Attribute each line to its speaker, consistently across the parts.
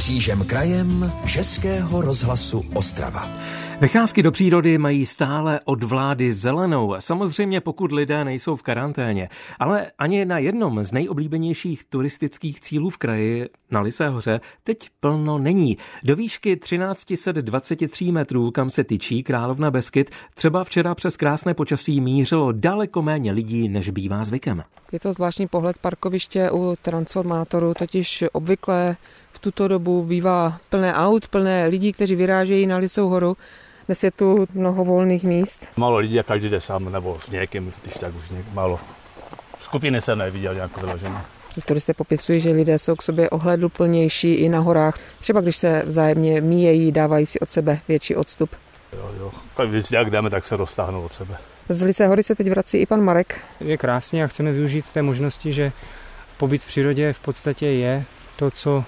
Speaker 1: Křížem krajem Českého rozhlasu Ostrava.
Speaker 2: Vycházky do přírody mají stále od vlády zelenou, samozřejmě pokud lidé nejsou v karanténě. Ale ani na jednom z nejoblíbenějších turistických cílů v kraji, na Lisé hoře, teď plno není. Do výšky 1323 metrů, kam se tyčí Královna Beskyt, třeba včera přes krásné počasí mířilo daleko méně lidí, než bývá zvykem.
Speaker 3: Je to zvláštní pohled parkoviště u transformátoru, totiž obvykle tuto dobu bývá plné aut, plné lidí, kteří vyrážejí na Lisou horu. Dnes je tu mnoho volných míst.
Speaker 4: Málo lidí a každý jde sám nebo s někým, když tak už něk, málo. Skupiny jsem neviděl nějak vyložené.
Speaker 3: Turisté popisují, že lidé jsou k sobě ohleduplnější i na horách. Třeba když se vzájemně míjejí, dávají si od sebe větší odstup.
Speaker 4: Jo, jo. Když jak jdeme, tak se roztáhnou od sebe.
Speaker 3: Z Lisé hory se teď vrací i pan Marek.
Speaker 5: Je krásně a chceme využít té možnosti, že v pobyt v přírodě v podstatě je to, co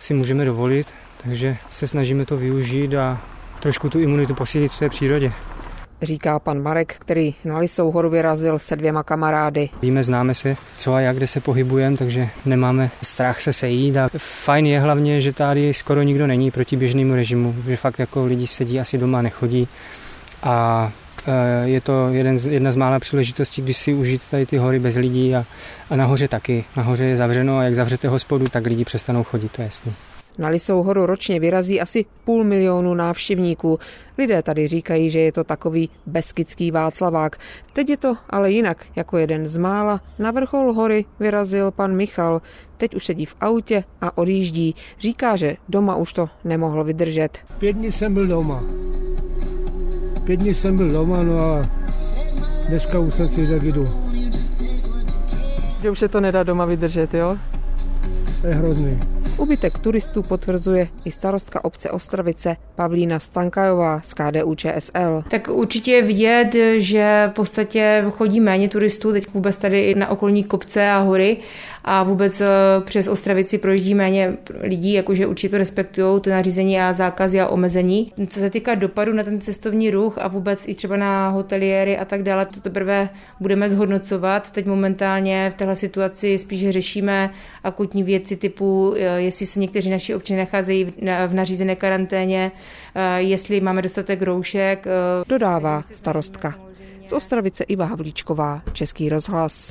Speaker 5: si můžeme dovolit, takže se snažíme to využít a trošku tu imunitu posílit v té přírodě.
Speaker 3: Říká pan Marek, který na Lisou horu vyrazil se dvěma kamarády.
Speaker 5: Víme, známe se, co a jak, kde se pohybujeme, takže nemáme strach se sejít. A fajn je hlavně, že tady skoro nikdo není proti běžnému režimu, že fakt jako lidi sedí asi doma, nechodí. A je to jeden z, jedna z mála příležitostí, když si užít tady ty hory bez lidí a, a nahoře taky. Nahoře je zavřeno a jak zavřete hospodu, tak lidi přestanou chodit, to je jasný.
Speaker 3: Na Lisou horu ročně vyrazí asi půl milionu návštěvníků. Lidé tady říkají, že je to takový beskidský Václavák. Teď je to ale jinak. Jako jeden z mála na vrchol hory vyrazil pan Michal. Teď už sedí v autě a odjíždí. Říká, že doma už to nemohl vydržet.
Speaker 6: Pět dní jsem byl doma. Pět dní jsem byl doma, no a dneska už jsem si řekl, jdu.
Speaker 3: Že už se to nedá doma vydržet, jo?
Speaker 6: To je hrozný.
Speaker 3: Ubytek turistů potvrzuje i starostka obce Ostravice Pavlína Stankajová z KDU ČSL.
Speaker 7: Tak určitě je vidět, že v podstatě chodí méně turistů, teď vůbec tady i na okolní kopce a hory a vůbec přes Ostravici projíždí méně lidí, jakože určitě to respektují to nařízení a zákazy a omezení. Co se týká dopadu na ten cestovní ruch a vůbec i třeba na hoteliéry a tak dále, to teprve budeme zhodnocovat. Teď momentálně v téhle situaci spíš řešíme akutní věci typu, jestli se někteří naši občané nacházejí v nařízené karanténě, jestli máme dostatek roušek.
Speaker 3: Dodává starostka. Z Ostravice Iva Havlíčková, Český rozhlas.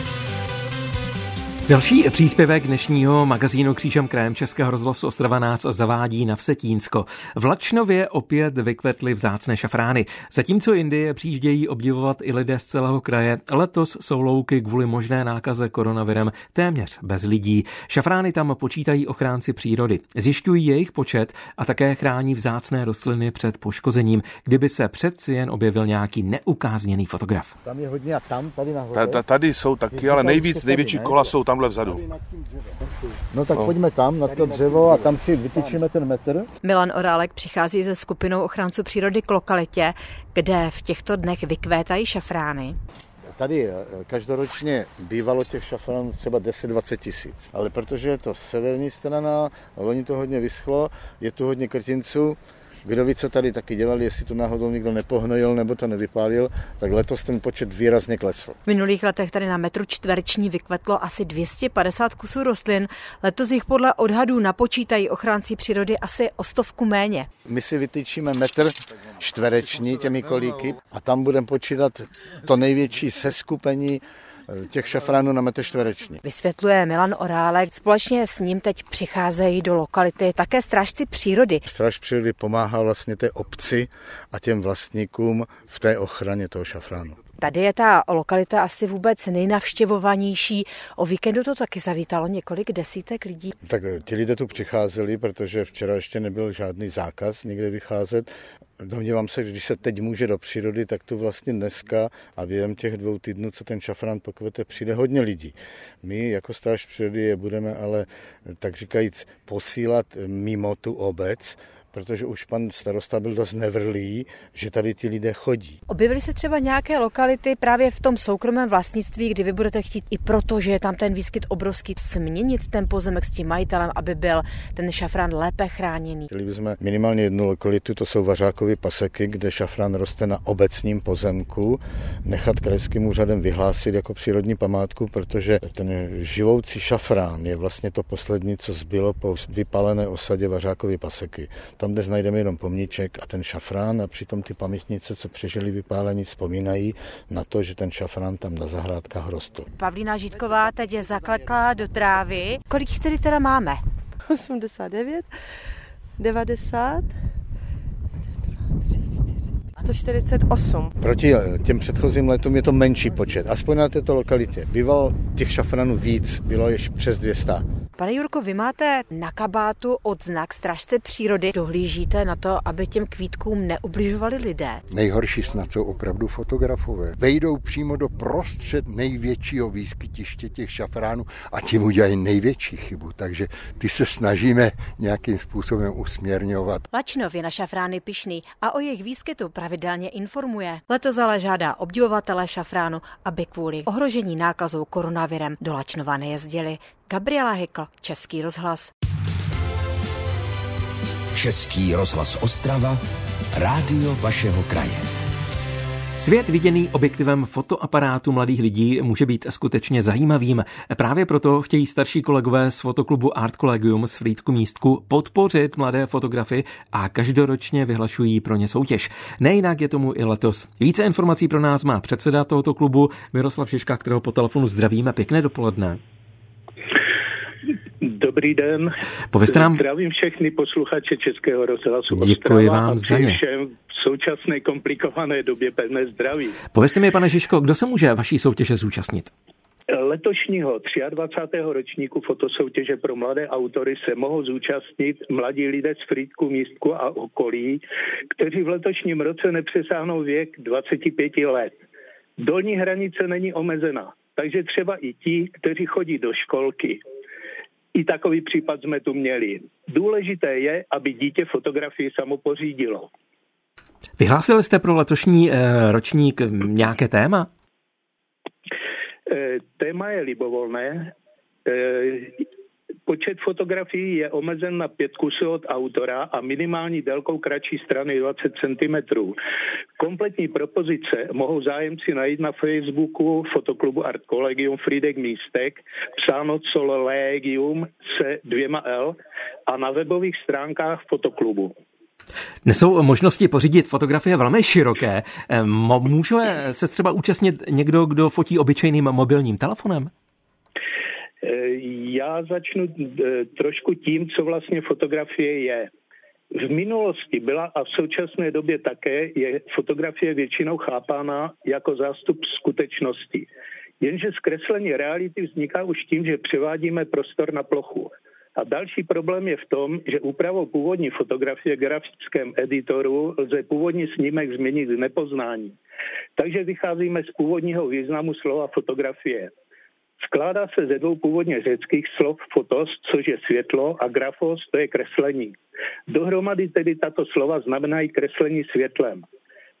Speaker 2: Další příspěvek dnešního magazínu Křížem krajem Českého rozhlasu Ostrava nás zavádí na Vsetínsko. V Lačnově opět vykvetly vzácné šafrány. Zatímco Indie přijíždějí obdivovat i lidé z celého kraje, letos jsou louky kvůli možné nákaze koronavirem téměř bez lidí. Šafrány tam počítají ochránci přírody. Zjišťují jejich počet a také chrání vzácné rostliny před poškozením, kdyby se přeci jen objevil nějaký neukázněný fotograf.
Speaker 8: Tam je hodně a tam, tady nahoře.
Speaker 4: Tady jsou taky, ale nejvíc, největší kola jsou tamhle vzadu.
Speaker 8: No tak pojďme tam na to dřevo a tam si vytyčíme ten metr.
Speaker 9: Milan Orálek přichází se skupinou ochránců přírody k lokalitě, kde v těchto dnech vykvétají šafrány.
Speaker 8: Tady každoročně bývalo těch šafránů třeba 10-20 tisíc, ale protože je to severní strana, loni to hodně vyschlo, je tu hodně krtinců, kdo ví, co tady taky dělali, jestli to náhodou někdo nepohnojil nebo to nevypálil, tak letos ten počet výrazně klesl.
Speaker 9: V minulých letech tady na metru čtvereční vykvetlo asi 250 kusů rostlin. Letos jich podle odhadů napočítají ochránci přírody asi o stovku méně.
Speaker 8: My si vytýčíme metr čtvereční těmi kolíky a tam budeme počítat to největší seskupení těch šafránů na metr čtvereční.
Speaker 9: Vysvětluje Milan Orálek. Společně s ním teď přicházejí do lokality také strážci přírody.
Speaker 8: Stráž přírody pomáhá vlastně té obci a těm vlastníkům v té ochraně toho šafránu.
Speaker 9: Tady je ta lokalita asi vůbec nejnavštěvovanější. O víkendu to taky zavítalo několik desítek lidí.
Speaker 8: Tak ti lidé tu přicházeli, protože včera ještě nebyl žádný zákaz někde vycházet. Domnívám se, že když se teď může do přírody, tak tu vlastně dneska a během těch dvou týdnů, co ten šafrán pokvete, přijde hodně lidí. My jako stráž přírody je budeme ale, tak říkajíc, posílat mimo tu obec, protože už pan starosta byl dost nevrlý, že tady ty lidé chodí.
Speaker 9: Objevily se třeba nějaké lokality právě v tom soukromém vlastnictví, kdy vy budete chtít i proto, že je tam ten výskyt obrovský, změnit ten pozemek s tím majitelem, aby byl ten šafrán lépe chráněný.
Speaker 8: Chtěli bychom minimálně jednu lokalitu, to jsou Vařákovy paseky, kde šafrán roste na obecním pozemku, nechat krajským úřadem vyhlásit jako přírodní památku, protože ten živoucí šafrán je vlastně to poslední, co zbylo po vypálené osadě Vařákovy paseky. Tam dnes najdeme jenom pomníček a ten šafrán a přitom ty pamětnice, co přežili vypálení, vzpomínají na to, že ten šafrán tam na zahrádkách rostl.
Speaker 9: Pavlína Žítková teď je zaklekla do trávy. Kolik jich tedy teda máme?
Speaker 10: 89, 90, 148.
Speaker 8: Proti těm předchozím letům je to menší počet, aspoň na této lokalitě. Býval těch šafranů víc, bylo ještě přes 200.
Speaker 9: Pane Jurko, vy máte na kabátu odznak Stražce přírody. Dohlížíte na to, aby těm kvítkům neubližovali lidé?
Speaker 11: Nejhorší snad jsou opravdu fotografové. Vejdou přímo do prostřed největšího výskytiště těch šafránů a tím udělají největší chybu. Takže ty se snažíme nějakým způsobem usměrňovat.
Speaker 9: Lačnov je na šafrány pišný a o jejich výskytu pravidelně informuje. Letos ale žádá obdivovatele šafránu, aby kvůli ohrožení nákazou koronavirem do Lačnova nejezdili. Gabriela Hekl, Český rozhlas.
Speaker 1: Český rozhlas Ostrava, rádio vašeho kraje.
Speaker 2: Svět viděný objektivem fotoaparátu mladých lidí může být skutečně zajímavým. Právě proto chtějí starší kolegové z fotoklubu Art Collegium z Frýdku místku podpořit mladé fotografy a každoročně vyhlašují pro ně soutěž. Nejinak je tomu i letos. Více informací pro nás má předseda tohoto klubu Miroslav Šiška, kterého po telefonu zdravíme. Pěkné dopoledne.
Speaker 12: Dobrý den.
Speaker 2: Povězte nám...
Speaker 12: Zdravím všechny posluchače Českého rozhlasu
Speaker 2: Děkuji vám za ně.
Speaker 12: všem v současné komplikované době pevné zdraví.
Speaker 2: Povězte mi, pane Žižko, kdo se může vaší soutěže zúčastnit?
Speaker 12: Letošního 23. ročníku fotosoutěže pro mladé autory se mohou zúčastnit mladí lidé z Frýdku, Místku a okolí, kteří v letošním roce nepřesáhnou věk 25 let. Dolní hranice není omezená, takže třeba i ti, kteří chodí do školky. I takový případ jsme tu měli. Důležité je, aby dítě fotografii samo pořídilo.
Speaker 2: Vyhlásili jste pro letošní eh, ročník nějaké téma?
Speaker 12: Eh, téma je libovolné. Počet fotografií je omezen na pět kusů od autora a minimální délkou kratší strany 20 cm. Kompletní propozice mohou zájemci najít na Facebooku fotoklubu Art Collegium Friedek Místek, psáno Legium se dvěma L a na webových stránkách fotoklubu.
Speaker 2: Dnes jsou možnosti pořídit fotografie velmi široké. Může se třeba účastnit někdo, kdo fotí obyčejným mobilním telefonem?
Speaker 12: Já začnu eh, trošku tím, co vlastně fotografie je. V minulosti byla a v současné době také je fotografie většinou chápána jako zástup skutečnosti. Jenže zkreslení reality vzniká už tím, že převádíme prostor na plochu. A další problém je v tom, že úpravou původní fotografie v grafickém editoru lze původní snímek změnit v nepoznání. Takže vycházíme z původního významu slova fotografie. Skládá se ze dvou původně řeckých slov fotos, což je světlo, a grafos, to je kreslení. Dohromady tedy tato slova znamenají kreslení světlem.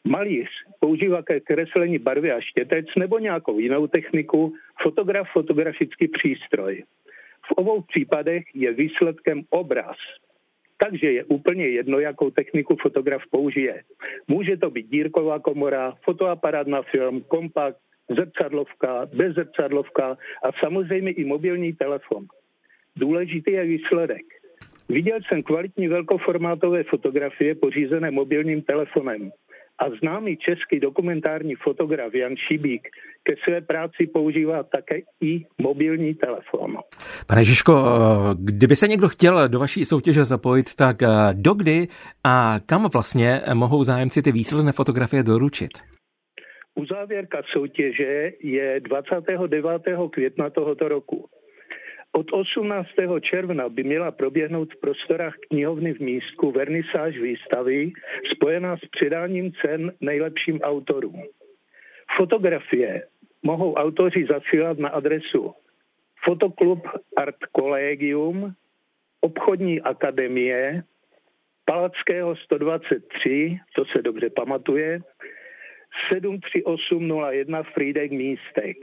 Speaker 12: Malíř používá ke kreslení barvy a štětec nebo nějakou jinou techniku, fotograf fotografický přístroj. V obou případech je výsledkem obraz. Takže je úplně jedno, jakou techniku fotograf použije. Může to být dírková komora, fotoaparát na film, kompakt, zrcadlovka, bezzrcadlovka a samozřejmě i mobilní telefon. Důležitý je výsledek. Viděl jsem kvalitní velkoformátové fotografie pořízené mobilním telefonem a známý český dokumentární fotograf Jan Šibík ke své práci používá také i mobilní telefon.
Speaker 2: Pane Žižko, kdyby se někdo chtěl do vaší soutěže zapojit, tak dokdy a kam vlastně mohou zájemci ty výsledné fotografie doručit?
Speaker 12: Uzávěrka soutěže je 29. května tohoto roku. Od 18. června by měla proběhnout v prostorách knihovny v Místku vernisáž výstavy spojená s předáním cen nejlepším autorům. Fotografie mohou autoři zasílat na adresu Fotoklub Art Collegium, Obchodní akademie, Palackého 123, to se dobře pamatuje, 73801 Frýdek Místek.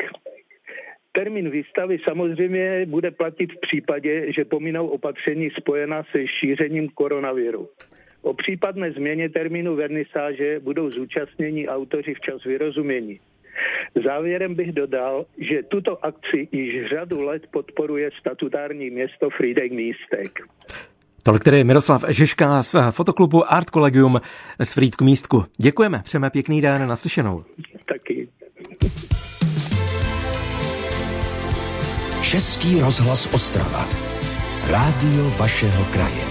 Speaker 12: Termín výstavy samozřejmě bude platit v případě, že pominou opatření spojená se šířením koronaviru. O případné změně termínu vernisáže budou zúčastnění autoři včas vyrozumění. Závěrem bych dodal, že tuto akci již řadu let podporuje statutární město Frýdek Místek.
Speaker 2: Tolik tedy Miroslav Žižka z fotoklubu Art Collegium z Frýdku Místku. Děkujeme, přejeme pěkný den, naslyšenou.
Speaker 12: Taky.
Speaker 1: Český rozhlas Ostrava. Rádio vašeho kraje.